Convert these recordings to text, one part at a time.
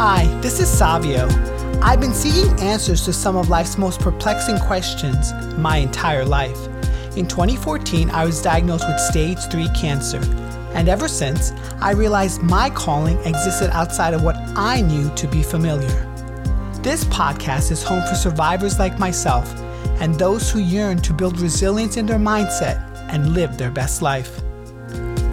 Hi, this is Savio. I've been seeking answers to some of life's most perplexing questions my entire life. In 2014, I was diagnosed with stage 3 cancer, and ever since, I realized my calling existed outside of what I knew to be familiar. This podcast is home for survivors like myself and those who yearn to build resilience in their mindset and live their best life.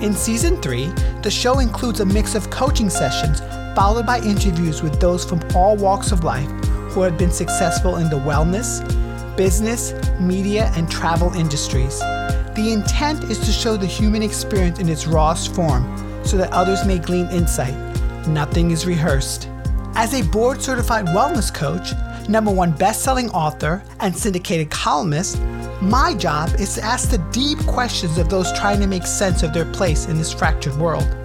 In season 3, the show includes a mix of coaching sessions followed by interviews with those from all walks of life who have been successful in the wellness, business, media, and travel industries. The intent is to show the human experience in its rawest form so that others may glean insight. Nothing is rehearsed. As a board certified wellness coach, number one best selling author, and syndicated columnist, my job is to ask the deep questions of those trying to make sense of their place in this fractured world.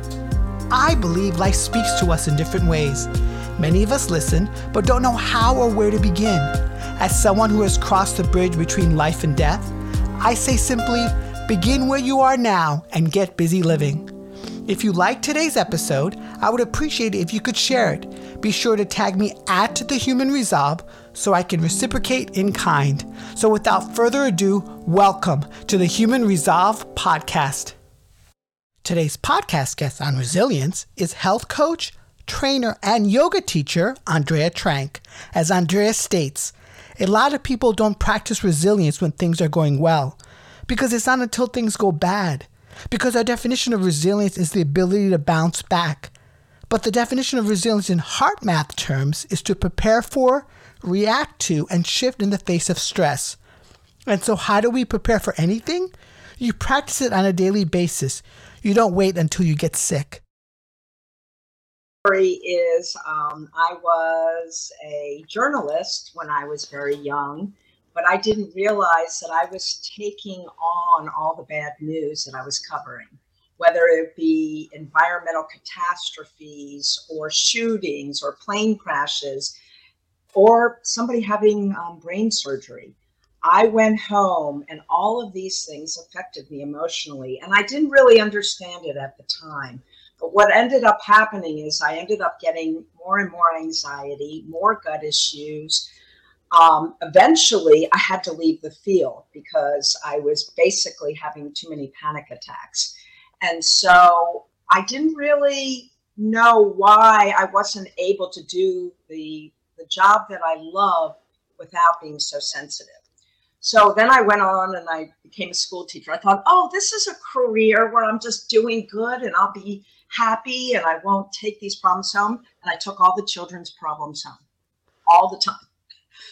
I believe life speaks to us in different ways. Many of us listen, but don't know how or where to begin. As someone who has crossed the bridge between life and death, I say simply begin where you are now and get busy living. If you like today's episode, I would appreciate it if you could share it. Be sure to tag me at The Human Resolve so I can reciprocate in kind. So without further ado, welcome to the Human Resolve podcast. Today's podcast guest on resilience is health coach, trainer, and yoga teacher Andrea Trank. As Andrea states, a lot of people don't practice resilience when things are going well because it's not until things go bad. Because our definition of resilience is the ability to bounce back. But the definition of resilience in HeartMath terms is to prepare for, react to, and shift in the face of stress. And so, how do we prepare for anything? You practice it on a daily basis. You don't wait until you get sick. Story is um, I was a journalist when I was very young, but I didn't realize that I was taking on all the bad news that I was covering, whether it be environmental catastrophes or shootings or plane crashes or somebody having um, brain surgery. I went home and all of these things affected me emotionally. And I didn't really understand it at the time. But what ended up happening is I ended up getting more and more anxiety, more gut issues. Um, eventually, I had to leave the field because I was basically having too many panic attacks. And so I didn't really know why I wasn't able to do the, the job that I love without being so sensitive. So then I went on and I became a school teacher. I thought, oh, this is a career where I'm just doing good and I'll be happy and I won't take these problems home. And I took all the children's problems home all the time.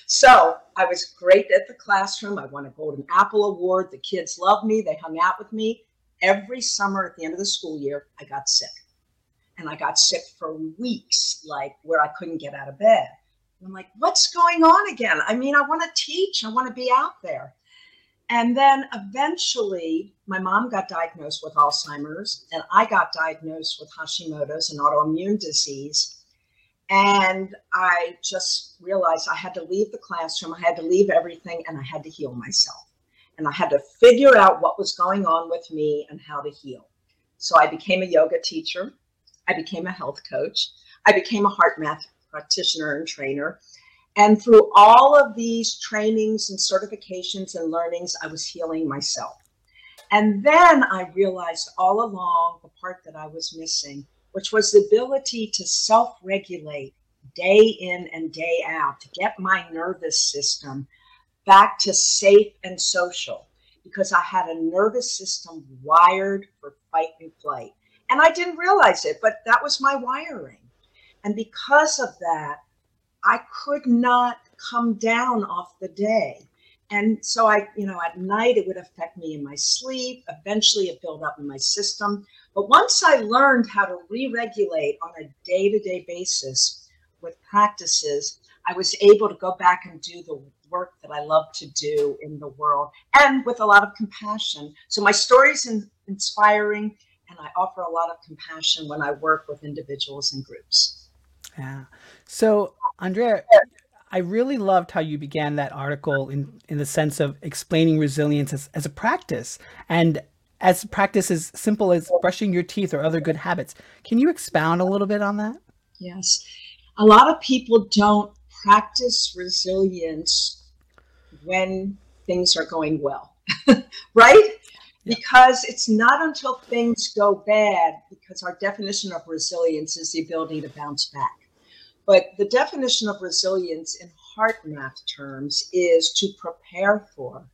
So I was great at the classroom. I won a Golden Apple Award. The kids loved me. They hung out with me. Every summer at the end of the school year, I got sick. And I got sick for weeks, like where I couldn't get out of bed. I'm like, what's going on again? I mean, I want to teach, I want to be out there. And then eventually, my mom got diagnosed with Alzheimer's, and I got diagnosed with Hashimoto's, an autoimmune disease. And I just realized I had to leave the classroom, I had to leave everything, and I had to heal myself. And I had to figure out what was going on with me and how to heal. So I became a yoga teacher, I became a health coach, I became a HeartMath practitioner and trainer. And through all of these trainings and certifications and learnings, I was healing myself. And then I realized all along the part that I was missing, which was the ability to self regulate day in and day out, to get my nervous system back to safe and social, because I had a nervous system wired for fight and flight. And I didn't realize it, but that was my wiring. And because of that, I could not come down off the day. And so I, you know, at night it would affect me in my sleep. Eventually it built up in my system. But once I learned how to re regulate on a day to day basis with practices, I was able to go back and do the work that I love to do in the world and with a lot of compassion. So my story is in, inspiring and I offer a lot of compassion when I work with individuals and groups. Yeah. So, Andrea, I really loved how you began that article in, in the sense of explaining resilience as, as a practice and as a practice as simple as brushing your teeth or other good habits. Can you expound a little bit on that? Yes. a lot of people don't practice resilience when things are going well, right? Yeah. Because it's not until things go bad, because our definition of resilience is the ability to bounce back. But the definition of resilience in HeartMath terms is to prepare for,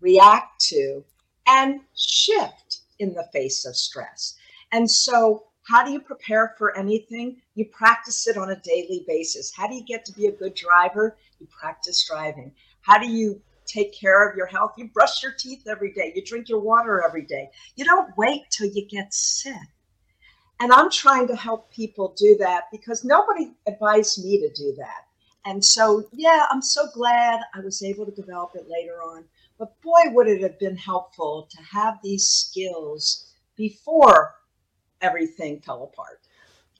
react to, and shift in the face of stress. And so how do you prepare for anything? You practice it on a daily basis. How do you get to be a good driver? You practice driving. How do you take care of your health? You brush your teeth every day. You drink your water every day. You don't wait till you get sick. And I'm trying to help people do that because nobody advised me to do that. And so, yeah, I'm so glad I was able to develop it later on. But boy, would it have been helpful to have these skills before everything fell apart.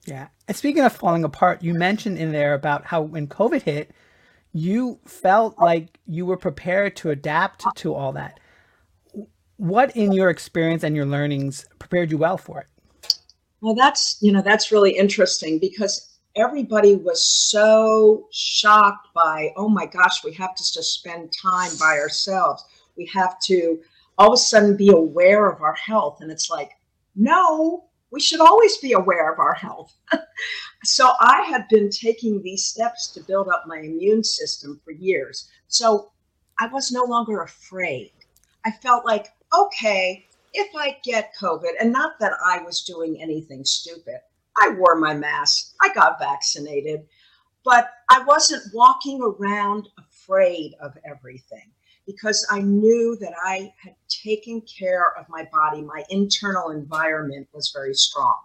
Yeah. And speaking of falling apart, you mentioned in there about how when COVID hit, you felt like you were prepared to adapt to all that. What in your experience and your learnings prepared you well for it? Well, that's, you know, that's really interesting because everybody was so shocked by, oh my gosh, we have to just spend time by ourselves. We have to all of a sudden be aware of our health. And it's like, no, we should always be aware of our health. so I had been taking these steps to build up my immune system for years. So I was no longer afraid. I felt like, okay, if I get COVID, and not that I was doing anything stupid, I wore my mask, I got vaccinated, but I wasn't walking around afraid of everything because I knew that I had taken care of my body. My internal environment was very strong.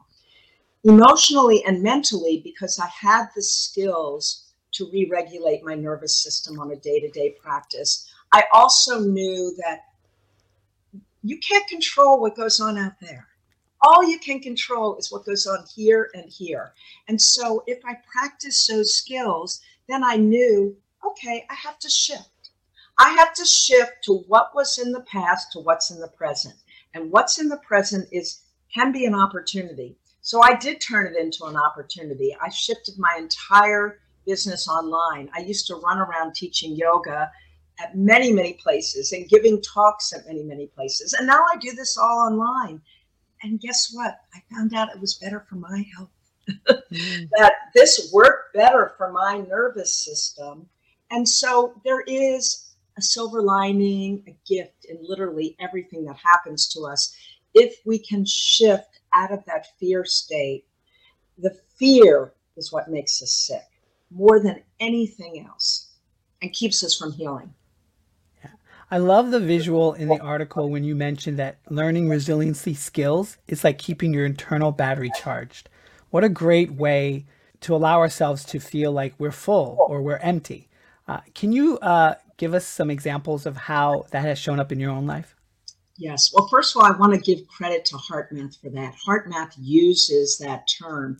Emotionally and mentally, because I had the skills to re regulate my nervous system on a day to day practice, I also knew that you can't control what goes on out there. All you can control is what goes on here and here. And so if I practice those skills, then I knew, okay, I have to shift. I have to shift to what was in the past to what's in the present. And what's in the present is can be an opportunity. So I did turn it into an opportunity. I shifted my entire business online. I used to run around teaching yoga at many, many places and giving talks at many, many places. And now I do this all online. And guess what? I found out it was better for my health. mm. That this worked better for my nervous system. And so there is a silver lining, a gift in literally everything that happens to us if we can shift out of that fear state. The fear is what makes us sick more than anything else and keeps us from healing. I love the visual in the article when you mentioned that learning resiliency skills is like keeping your internal battery charged. What a great way to allow ourselves to feel like we're full or we're empty. Uh, can you uh, give us some examples of how that has shown up in your own life? Yes. Well, first of all, I want to give credit to HeartMath for that. HeartMath uses that term.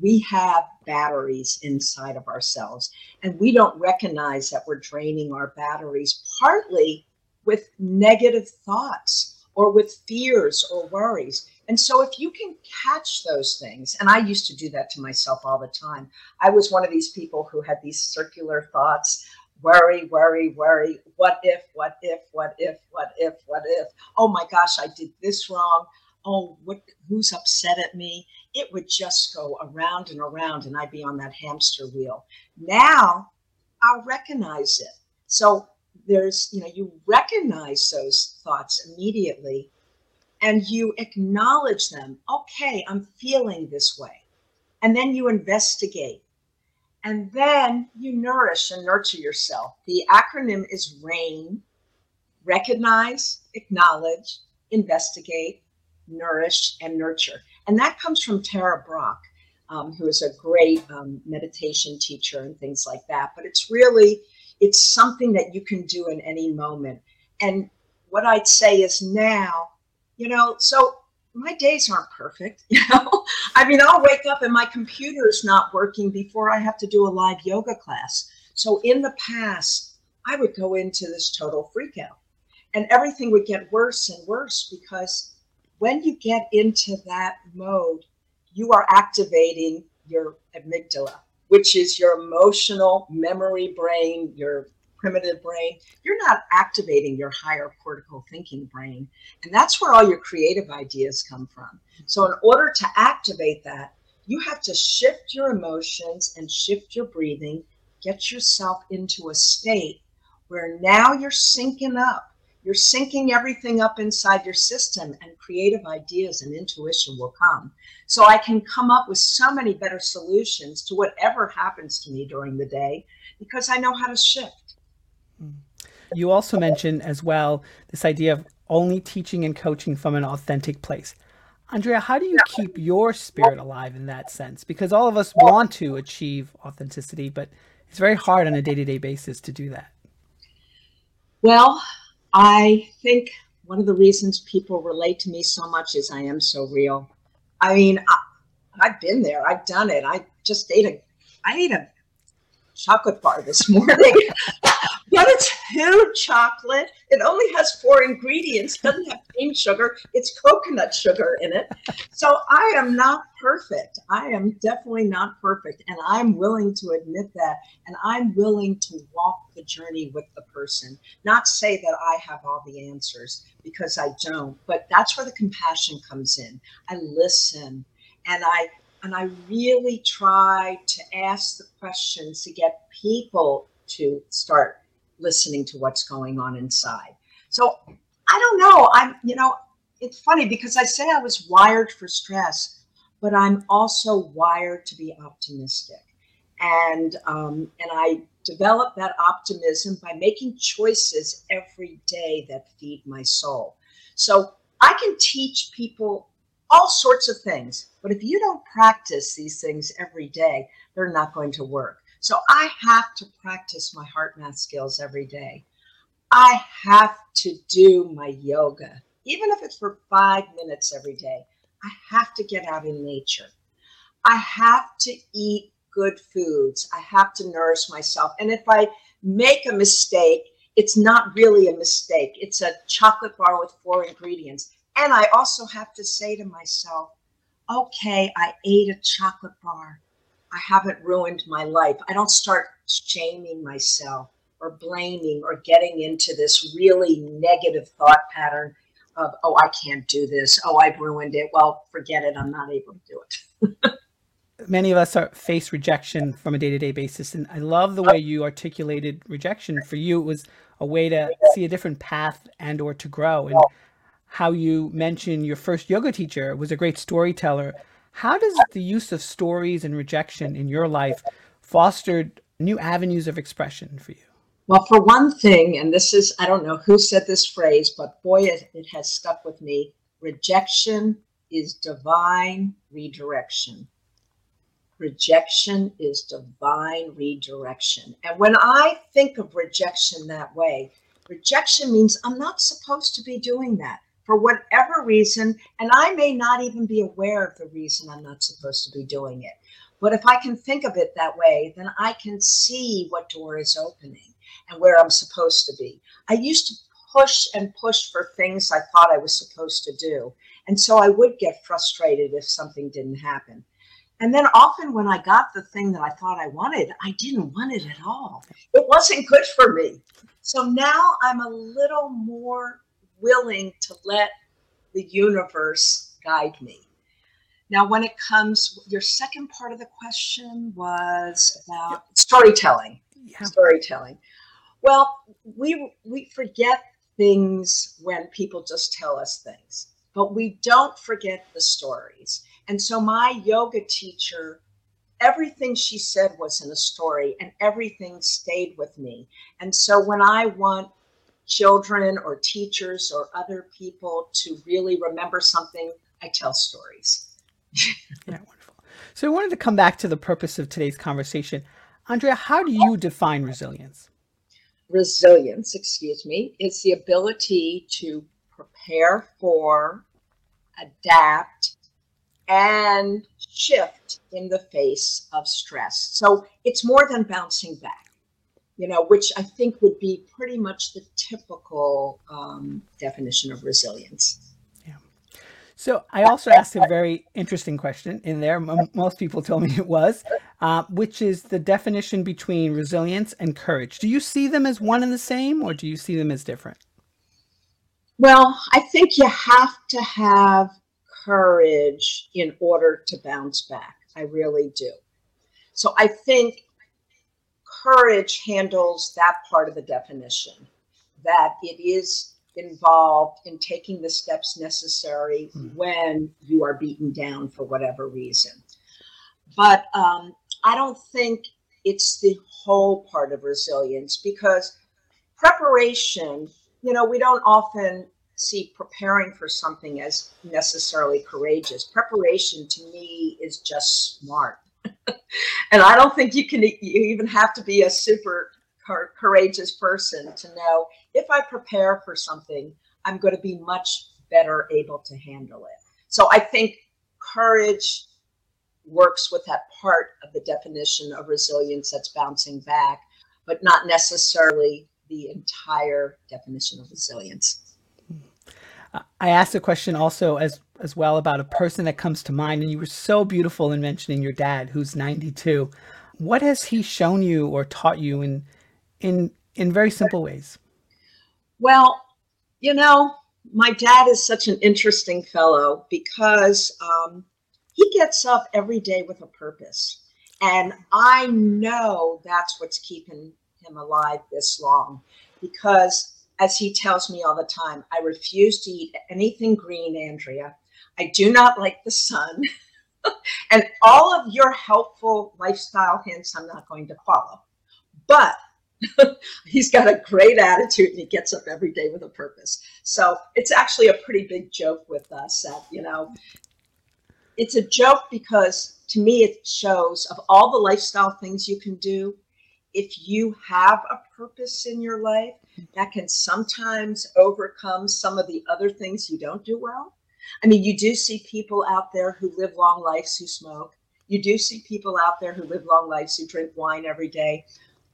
We have batteries inside of ourselves, and we don't recognize that we're draining our batteries partly with negative thoughts or with fears or worries. And so, if you can catch those things, and I used to do that to myself all the time, I was one of these people who had these circular thoughts worry, worry, worry. What if, what if, what if, what if, what if? Oh my gosh, I did this wrong. Oh, what who's upset at me? It would just go around and around and I'd be on that hamster wheel. Now I'll recognize it. So there's, you know, you recognize those thoughts immediately and you acknowledge them. Okay, I'm feeling this way. And then you investigate and then you nourish and nurture yourself. The acronym is RAIN recognize, acknowledge, investigate, nourish, and nurture. And that comes from Tara Brach, um, who is a great um, meditation teacher and things like that. But it's really, it's something that you can do in any moment. And what I'd say is now, you know, so my days aren't perfect, you know. I mean, I'll wake up and my computer's not working before I have to do a live yoga class. So in the past, I would go into this total freak out. And everything would get worse and worse because when you get into that mode, you are activating your amygdala, which is your emotional memory brain, your primitive brain, you're not activating your higher cortical thinking brain. And that's where all your creative ideas come from. So, in order to activate that, you have to shift your emotions and shift your breathing, get yourself into a state where now you're syncing up. You're syncing everything up inside your system, and creative ideas and intuition will come. So I can come up with so many better solutions to whatever happens to me during the day because I know how to shift. Hmm. You also mentioned as well this idea of only teaching and coaching from an authentic place. Andrea, how do you keep your spirit alive in that sense? Because all of us want to achieve authenticity, but it's very hard on a day to day basis to do that. Well, I think one of the reasons people relate to me so much is I am so real. I mean, I, have been there. I've done it. I just ate a, I ate a chocolate bar this morning. but it's huge chocolate. It only has four ingredients. Doesn't have cane sugar. It's coconut sugar in it. So I am not perfect. I am definitely not perfect. And I'm willing to admit that. And I'm willing to walk the journey with the person. Not say that I have all the answers because I don't. But that's where the compassion comes in. I listen and I and I really try to ask the questions to get people to start listening to what's going on inside. So I don't know. I'm, you know, it's funny because I say I was wired for stress, but I'm also wired to be optimistic. And um, and I develop that optimism by making choices every day that feed my soul. So I can teach people all sorts of things, but if you don't practice these things every day, they're not going to work. So I have to practice my HeartMath skills every day. I have to do my yoga, even if it's for five minutes every day. I have to get out in nature. I have to eat good foods. I have to nourish myself. And if I make a mistake, it's not really a mistake. It's a chocolate bar with four ingredients. And I also have to say to myself, okay, I ate a chocolate bar. I haven't ruined my life. I don't start shaming myself or blaming or getting into this really negative thought pattern of, oh, I can't do this. Oh, I've ruined it. Well, forget it. I'm not able to do it. Many of us are face rejection from a day to day basis. And I love the way you articulated rejection. For you, it was a way to see a different path and or to grow. And how you mentioned your first yoga teacher was a great storyteller how does the use of stories and rejection in your life fostered new avenues of expression for you? Well, for one thing, and this is, I don't know who said this phrase, but boy, it, it has stuck with me rejection is divine redirection. Rejection is divine redirection. And when I think of rejection that way, rejection means I'm not supposed to be doing that for whatever reason, and I may not even be aware of the reason I'm not supposed to be doing it. But if I can think of it that way, then I can see what door is opening and where I'm supposed to be. I used to push and push for things I thought I was supposed to do. And so I would get frustrated if something didn't happen. And then often when I got the thing that I thought I wanted, I didn't want it at all. It wasn't good for me. So now I'm a little more willing to let the universe guide me. Now, when it comes, your second part of the question was about storytelling. Yeah. Storytelling. Well, we we forget things when people just tell us things, but we don't forget the stories. And so, my yoga teacher, everything she said was in a story, and everything stayed with me. And so, when I want children or teachers or other people to really remember something, I tell stories. yeah, wonderful. So I wanted to come back to the purpose of today's conversation. Andrea, how do you define resilience? Resilience, excuse me, is the ability to prepare for, adapt, and shift in the face of stress. So it's more than bouncing back you know, which I think would be pretty much the typical um, definition of resilience. Yeah. So I also asked a very interesting question in there. M- most people told me it was, uh, which is the definition between resilience and courage. Do you see them as one and the same, or do you see them as different? Well, I think you have to have courage in order to bounce back. I really do. So I think courage handles that part of the definition that it is involved in taking the steps necessary mm. when you are beaten down for whatever reason. But um, I don't think it's the whole part of resilience because preparation, you know, we don't often see preparing for something as necessarily courageous. Preparation to me is just smart. And I don't think you can you even have to be a super courageous person to know if I prepare for something, I'm going to be much better able to handle it. So I think courage works with that part of the definition of resilience that's bouncing back, but not necessarily the entire definition of resilience. Hmm. I asked a question also as as well about a person that comes to mind, and you were so beautiful in mentioning your dad, who's 92. What has he shown you or taught you in in in very simple ways? Well, you know, my dad is such an interesting fellow because um, he gets up every day with a purpose, and I know that's what's keeping him alive this long because as he tells me all the time, I refuse to eat anything green, Andrea. I do not like the sun. and all of your helpful lifestyle hints, I'm not going to follow. But he's got a great attitude and he gets up every day with a purpose. So it's actually a pretty big joke with us that, you know, it's a joke because to me it shows of all the lifestyle things you can do, if you have a purpose in your life, that can sometimes overcome some of the other things you don't do well. I mean, you do see people out there who live long lives who smoke. You do see people out there who live long lives who drink wine every day.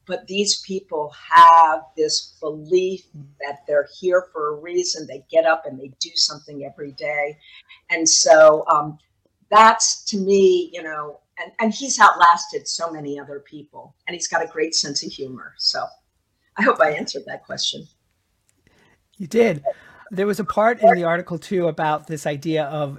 But these people have this belief that they're here for a reason. They get up and they do something every day. And so um, that's to me, you know, and, and he's outlasted so many other people and he's got a great sense of humor. So I hope I answered that question. You did. There was a part in the article too about this idea of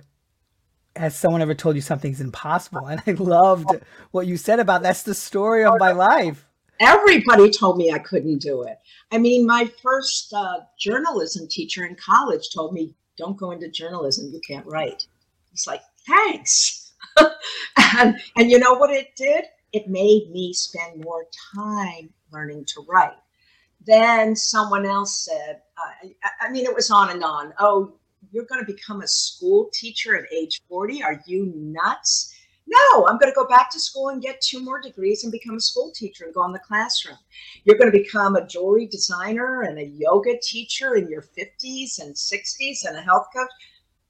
has someone ever told you something's impossible? And I loved what you said about that's the story of my life. Everybody told me I couldn't do it. I mean, my first uh, journalism teacher in college told me, don't go into journalism, you can't write. It's like, thanks. and, and you know what it did? It made me spend more time learning to write then someone else said, uh, I mean, it was on and on. Oh, you're going to become a school teacher at age 40? Are you nuts? No, I'm going to go back to school and get two more degrees and become a school teacher and go in the classroom. You're going to become a jewelry designer and a yoga teacher in your 50s and 60s and a health coach.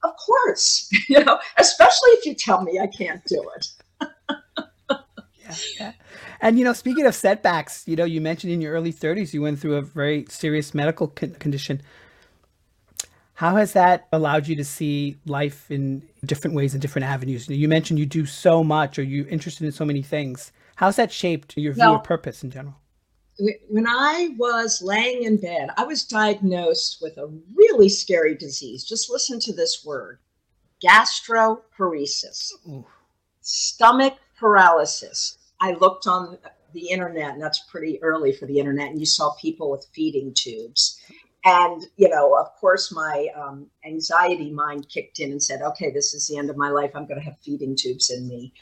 Of course, you know, especially if you tell me I can't do it. Yeah, yeah. And you know, speaking of setbacks, you know, you mentioned in your early 30s you went through a very serious medical con- condition. How has that allowed you to see life in different ways and different avenues? You mentioned you do so much, or you're interested in so many things. How's that shaped your view of purpose in general? When I was laying in bed, I was diagnosed with a really scary disease. Just listen to this word gastroparesis, Ooh. stomach paralysis. I looked on the internet, and that's pretty early for the internet, and you saw people with feeding tubes. And, you know, of course, my um, anxiety mind kicked in and said, okay, this is the end of my life. I'm going to have feeding tubes in me.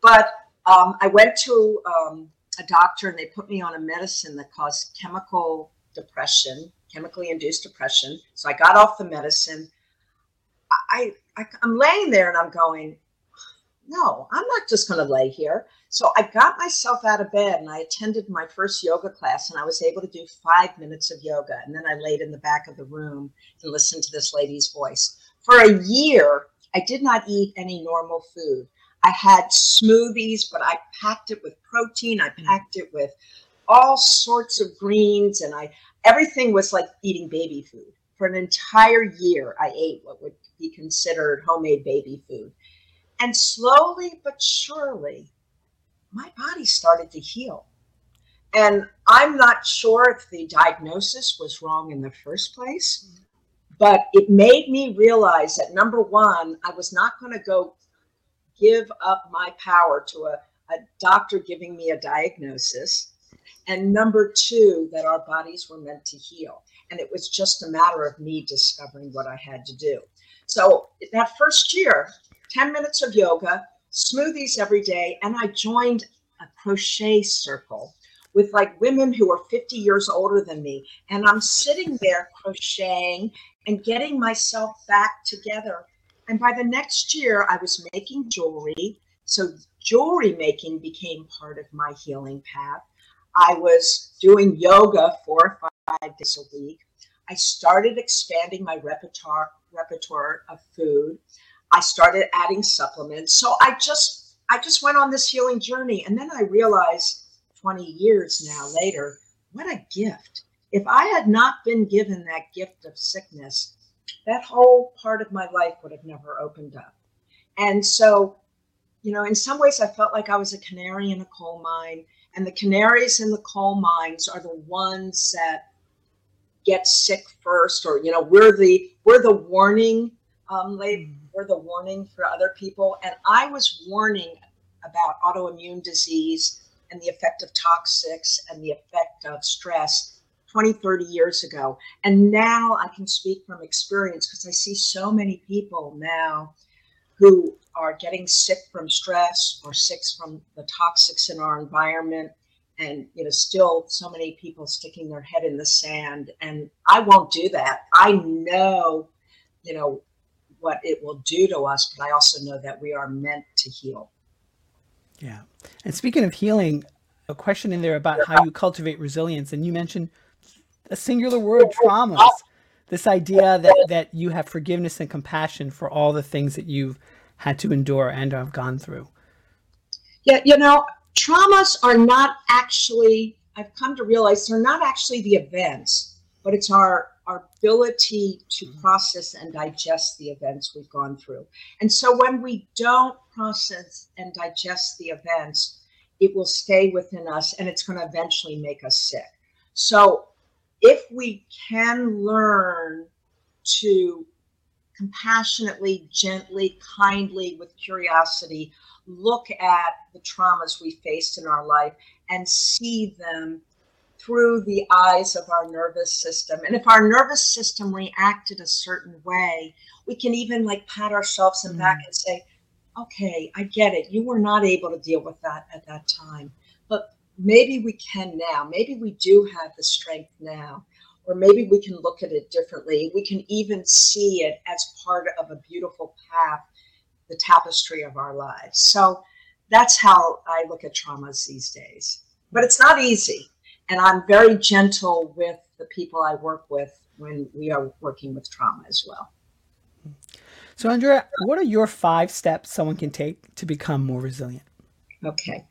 But um, I went to um, a doctor and they put me on a medicine that caused chemical depression, chemically induced depression. So I got off the medicine. I, I, I'm laying there and I'm going, no, I'm not just going to lay here. So I got myself out of bed and I attended my first yoga class and I was able to do five minutes of yoga. And then I laid in the back of the room and listened to this lady's voice. For a year, I did not eat any normal food. I had smoothies, but I packed it with protein. I mm. packed it with all sorts of greens and I everything was like eating baby food. For an entire year, I ate what would be considered homemade baby food. And slowly but surely, my body started to heal. And I'm not sure if the diagnosis was wrong in the first place, but it made me realize that number one, I was not going to go give up my power to a, a doctor giving me a diagnosis. And number two, that our bodies were meant to heal. And it was just a matter of me discovering what I had to do. So that first year, 10 minutes of yoga, smoothies every day, and I joined a crochet circle with like women who are 50 years older than me. And I'm sitting there crocheting and getting myself back together. And by the next year, I was making jewelry. So jewelry making became part of my healing path. I was doing yoga four or five days a week. I started expanding my repertoire repertoire of food. I started adding supplements. So I just I just went on this healing journey and then I realized 20 years now later, what a gift. If I had not been given that gift of sickness, that whole part of my life would have never opened up. And so, you know, in some ways I felt like I was a canary in a coal mine and the canaries in the coal mines are the ones that get sick first or you know we're the we're the warning um mm. The warning for other people. And i was warning about autoimmune disease and the effect of toxics and the effect of stress 20 30 years ago. And now i can speak from experience because i see so many people now who are getting sick from stress or sick from the toxics in our environment. And you know still so many people sticking their head in the sand. And i won't do that. I know you know what it will do to us but i also know that we are meant to heal. Yeah. And speaking of healing a question in there about how you cultivate resilience and you mentioned a singular word traumas. This idea that that you have forgiveness and compassion for all the things that you've had to endure and have gone through. Yeah you know traumas are not actually, I've come to realize they're not actually the events, but it's our, our ability to mm-hmm. process and digest the events we've gone through. And so when we don't process and digest the events, it will stay within us and it's going to eventually make us sick. So if we can learn to compassionately, gently, kindly, with curiosity, look at the traumas we faced in our life and see them through the eyes of our nervous system. And if our nervous system reacted a certain way, we can even like pat ourselves in mm. back and say, okay, I get it. You were not able to deal with that at that time. But maybe we can now. Maybe we do have the strength now. Or maybe we can look at it differently. We can even see it as part of a beautiful path the tapestry of our lives. So that's how I look at traumas these days. But it's not easy. And I'm very gentle with the people I work with when we are working with trauma as well. So, Andrea, what are your five steps someone can take to become more resilient? Okay.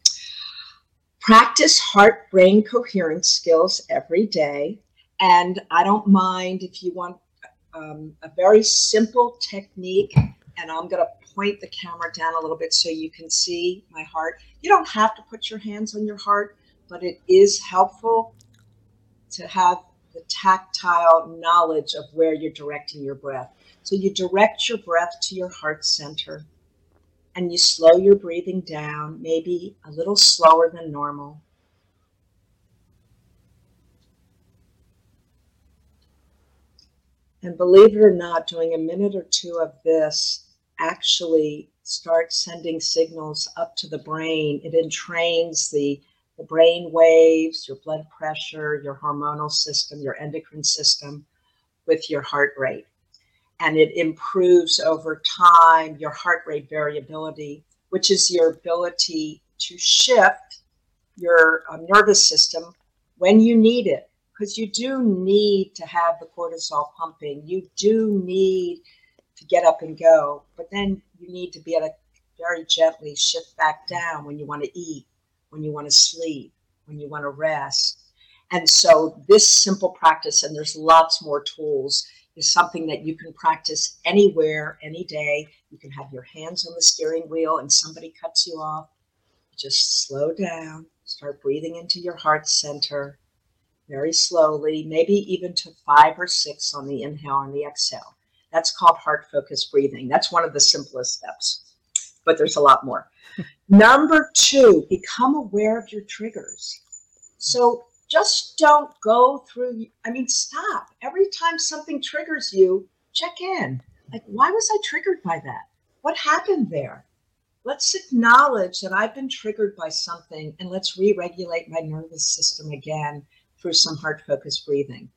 Practice heart brain coherence skills every day. And I don't mind if you want um, a very simple technique, and I'm going to point the camera down a little bit so you can see my heart. You don't have to put your hands on your heart, but it is helpful to have the tactile knowledge of where you're directing your breath. So you direct your breath to your heart center and you slow your breathing down, maybe a little slower than normal. And believe it or not, doing a minute or two of this actually starts sending signals up to the brain. It entrains the, the brain waves, your blood pressure, your hormonal system, your endocrine system with your heart rate. And it improves over time your heart rate variability, which is your ability to shift your um, nervous system when you need it. Because you do need to have the cortisol pumping. You do need to get up and go. But then you need to be able to very gently shift back down when you want to eat, when you want to sleep, when you want to rest. And so, this simple practice, and there's lots more tools, is something that you can practice anywhere, any day. You can have your hands on the steering wheel and somebody cuts you off. Just slow down, start breathing into your heart center very slowly, maybe even to five or six on the inhale and the exhale. That's called heart focused breathing. That's one of the simplest steps, but there's a lot more. Number two, become aware of your triggers. So just don't go through, I mean, stop. Every time something triggers you, check in. Like, why was I triggered by that? What happened there? Let's acknowledge that I've been triggered by something and let's re regulate my nervous system again through some heart focused breathing.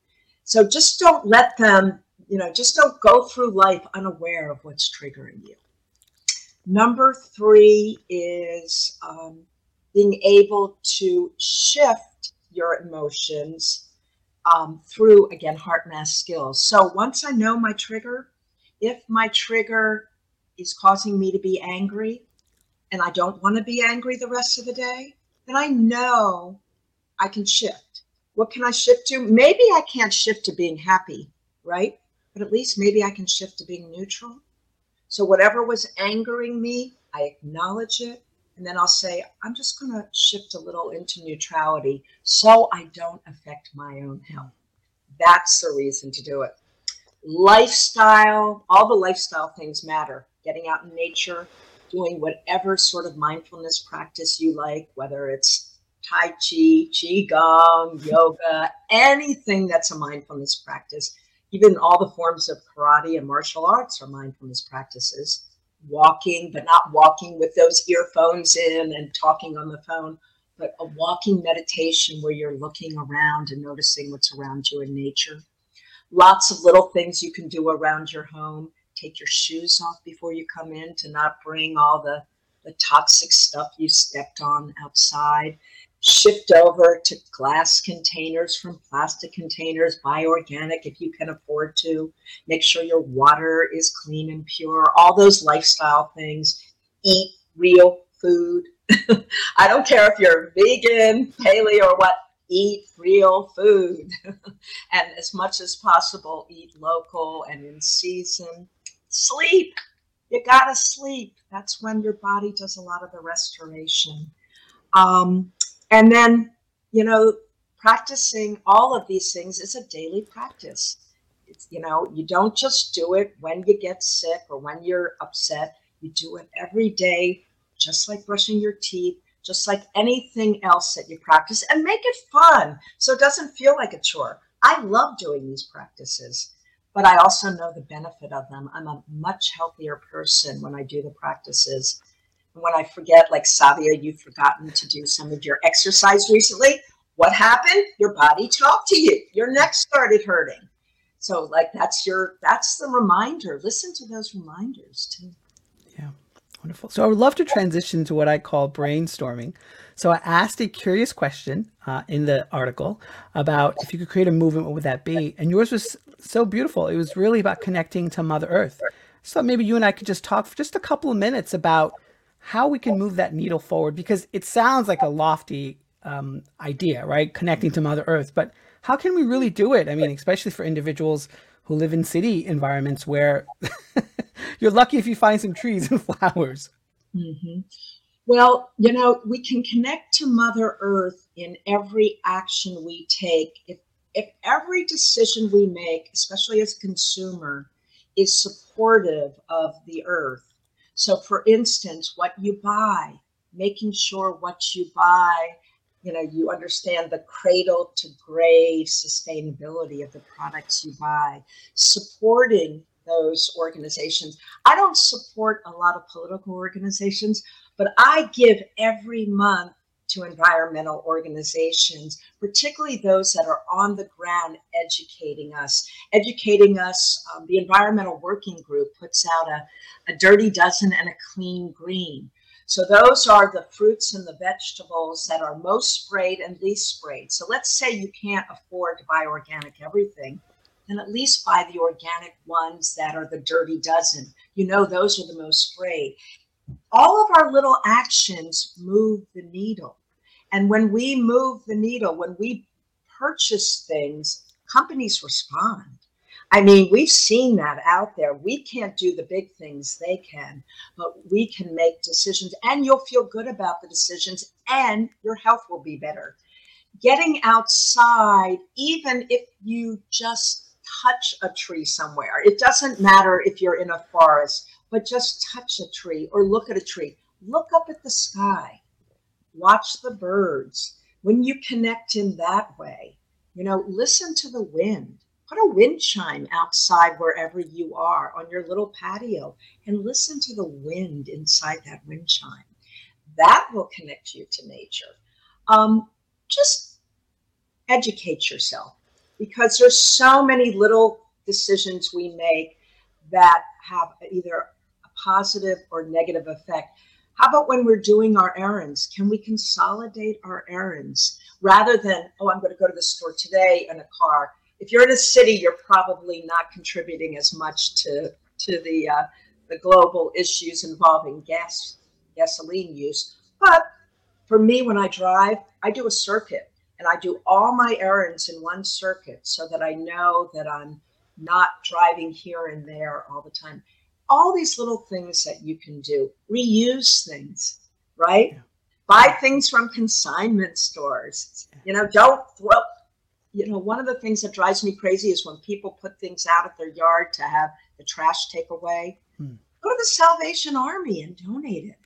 So just don't let them, you know, just don't go through life unaware of what's triggering you. Number three is um, being able to shift your emotions um, through, again, HeartMath skills. So once I know my trigger, if my trigger is causing me to be angry and I don't want to be angry the rest of the day, then I know I can shift. What can I shift to? Maybe I can't shift to being happy, right? But at least maybe I can shift to being neutral. So whatever was angering me, I acknowledge it and then I'll say, I'm just going to shift a little into neutrality so I don't affect my own health. That's the reason to do it. Lifestyle, all the lifestyle things matter. Getting out in nature, doing whatever sort of mindfulness practice you like, whether it's Tai Chi, Qigong, yoga, anything that's a mindfulness practice. Even all the forms of karate and martial arts are mindfulness practices walking, but not walking with those earphones in and talking on the phone, but a walking meditation where you're looking around and noticing what's around you in nature. Lots of little things you can do around your home. Take your shoes off before you come in to not bring all the, the toxic stuff you stepped on outside shift over to glass containers from plastic containers, buy organic if you can afford to, make sure your water is clean and pure, all those lifestyle things, eat real food. I don't care if you're vegan, paleo, or what, eat real food. and as much as possible, eat local and in season. Sleep. You gotta sleep. That's when your body does a lot of the restoration. Um, and then, you know, practicing all of these things is a daily practice. It's, you know, you don't just do it when you get sick or when you're upset. You do it every day, just like brushing your teeth, just like anything else that you practice, and make it fun so it doesn't feel like a chore. I love doing these practices, but I also know the benefit of them. I'm a much healthier person when I do the practices when I forget, like Savio, you've forgotten to do some of your exercise recently. What happened? Your body talked to you. Your neck started hurting. So, like, that's your that's the reminder. Listen to those reminders too. Yeah, wonderful. So, I would love to transition to what I call brainstorming. So, I asked a curious question uh, in the article about if you could create a movement, what would that be? And yours was so beautiful. It was really about connecting to Mother Earth. So, maybe you and I could just talk for just a couple of minutes about how we can move that needle forward because it sounds like a lofty um, idea, right? Connecting to Mother Earth, but how can we really do it? I mean, especially for individuals who live in city environments where you're lucky if you find some trees and flowers. Mm-hmm. Well, you know, we can connect to Mother Earth in every action we take. If if every decision we make, especially as a consumer, is supportive of the earth, so, for instance, what you buy, making sure what you buy, you know, you understand the cradle to grave sustainability of the products you buy, supporting those organizations. I don't support a lot of political organizations, but I give every month to environmental organizations, particularly those that are on the ground educating us. Educating us, um, the Environmental Working Group puts out a, a dirty dozen and a clean green. So those are the fruits and the vegetables that are most sprayed and least sprayed. So let's say you can't afford to buy organic everything, then at least buy the organic ones that are the dirty dozen. You know, those are the most sprayed all of our little actions move the needle. And when we move the needle, when we purchase things, companies respond. I mean, we've seen that out there. We can't do the big things they can, but we can make decisions and you'll feel good about the decisions and your health will be better. Getting outside, even if you just touch a tree somewhere, it doesn't matter if you're in a forest, but just touch a tree or look at a tree. Look up at the sky, watch the birds. When you connect in that way, you know, listen to the wind Put a wind chime outside wherever you are on your little patio and listen to the wind inside that wind chime. That will connect you to nature. Um, just educate yourself because there's so many little decisions we make that have either positive or negative effect. How about when we're doing our errands? Can we consolidate our errands rather than, oh, I'm going to go to the store today in a car if you're in a city, you're probably not contributing as much to to the uh, the global issues involving gas gasoline use. But for me, when I drive, I do a circuit and I do all my errands in one circuit so that I know that I'm not driving here and there all the time. All these little things that you can do, reuse things, right? Yeah. Buy things from consignment stores. You know, don't throw you know, one of the things that drives me crazy is when people put things out at their yard to have the trash take away. Hmm. Go to the Salvation Army and donate it.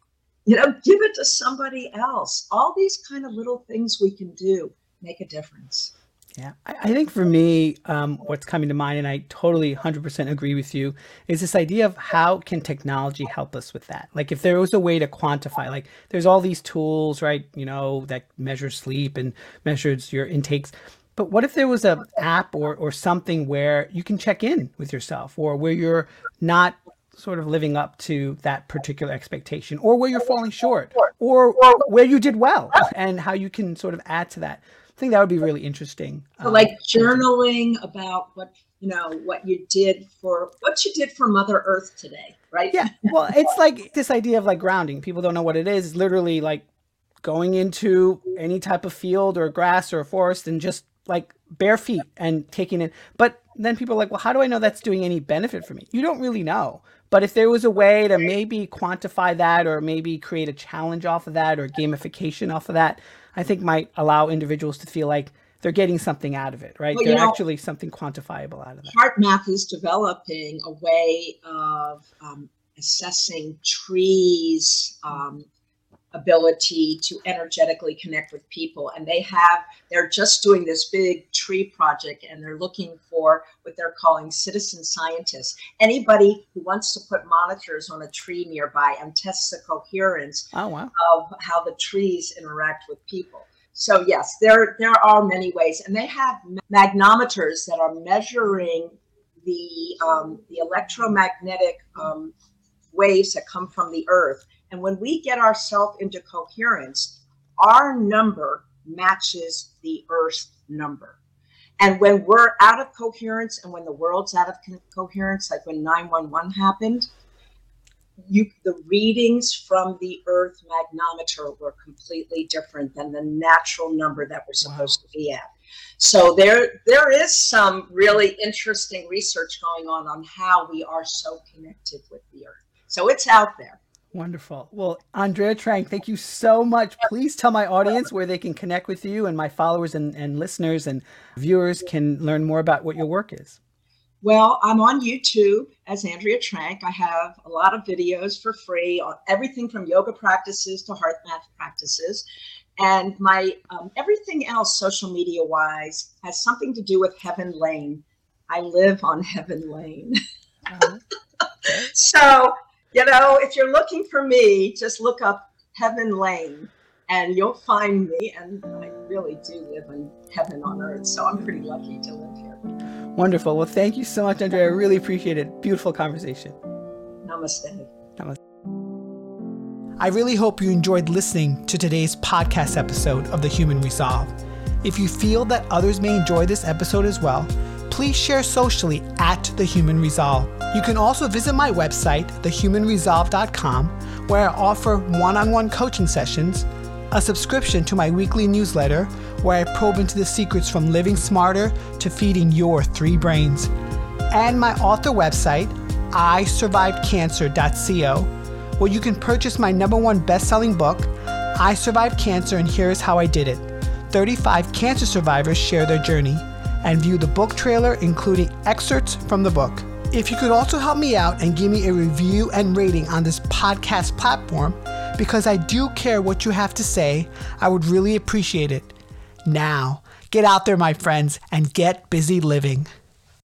You know, give it to somebody else. All these kind of little things we can do make a difference. Yeah, I, I think for me, um, what's coming to mind, and I totally 100% agree with you, is this idea of how can technology help us with that? Like, if there was a way to quantify, like, there's all these tools, right? You know, that measure sleep and measures your intakes. But what if there was an app or, or something where you can check in with yourself or where you're not sort of living up to that particular expectation or where you're falling short or where you did well and how you can sort of add to that. I think that would be really interesting. So um, like journaling about what you know what you did for what you did for Mother Earth today, right? Yeah. Well, it's like this idea of like grounding. People don't know what it is. It's literally like going into any type of field or grass or a forest and just like bare feet and taking it. But then people are like, well, how do I know that's doing any benefit for me? You don't really know. But if there was a way to maybe quantify that or maybe create a challenge off of that or gamification off of that, I think might allow individuals to feel like they're getting something out of it, right? Well, they're know, actually something quantifiable out of that. HeartMath is developing a way of um, assessing trees, um, ability to energetically connect with people. And they have they're just doing this big tree project and they're looking for what they're calling citizen scientists. Anybody who wants to put monitors on a tree nearby and test the coherence oh, wow. of how the trees interact with people. So yes there there are many ways. And they have magnometers that are measuring the um, the electromagnetic um, waves that come from the earth and when we get ourselves into coherence, our number matches the Earth's number. And when we're out of coherence and when the world's out of coherence, like when 911 happened, you the readings from the Earth magnometer were completely different than the natural number that we're supposed wow. to be at. So there there is some really interesting research going on on how we are so connected with the Earth. So it's out there. Wonderful. Well, Andrea Trank, thank you so much. Please tell my audience where they can connect with you and my followers and, and listeners and viewers can learn more about what your work is. Well, I'm on YouTube as Andrea Trank. I have a lot of videos for free on everything from yoga practices to heart math practices. And my um, everything else, social media wise, has something to do with Heaven Lane. I live on Heaven Lane. Uh-huh. so you know, if you're looking for me, just look up Heaven Lane and you'll find me. And I really do live in heaven on earth. So I'm pretty lucky to live here. Wonderful. Well, thank you so much, Andrea. I really appreciate it. Beautiful conversation. Namaste. Namaste. I really hope you enjoyed listening to today's podcast episode of The Human Resolve. If you feel that others may enjoy this episode as well, please share socially at The Human Resolve. You can also visit my website, thehumanresolve.com, where I offer one on one coaching sessions, a subscription to my weekly newsletter, where I probe into the secrets from living smarter to feeding your three brains, and my author website, isurvivedcancer.co, where you can purchase my number one best selling book, I Survived Cancer and Here's How I Did It. 35 cancer survivors share their journey, and view the book trailer, including excerpts from the book. If you could also help me out and give me a review and rating on this podcast platform, because I do care what you have to say, I would really appreciate it. Now, get out there, my friends, and get busy living.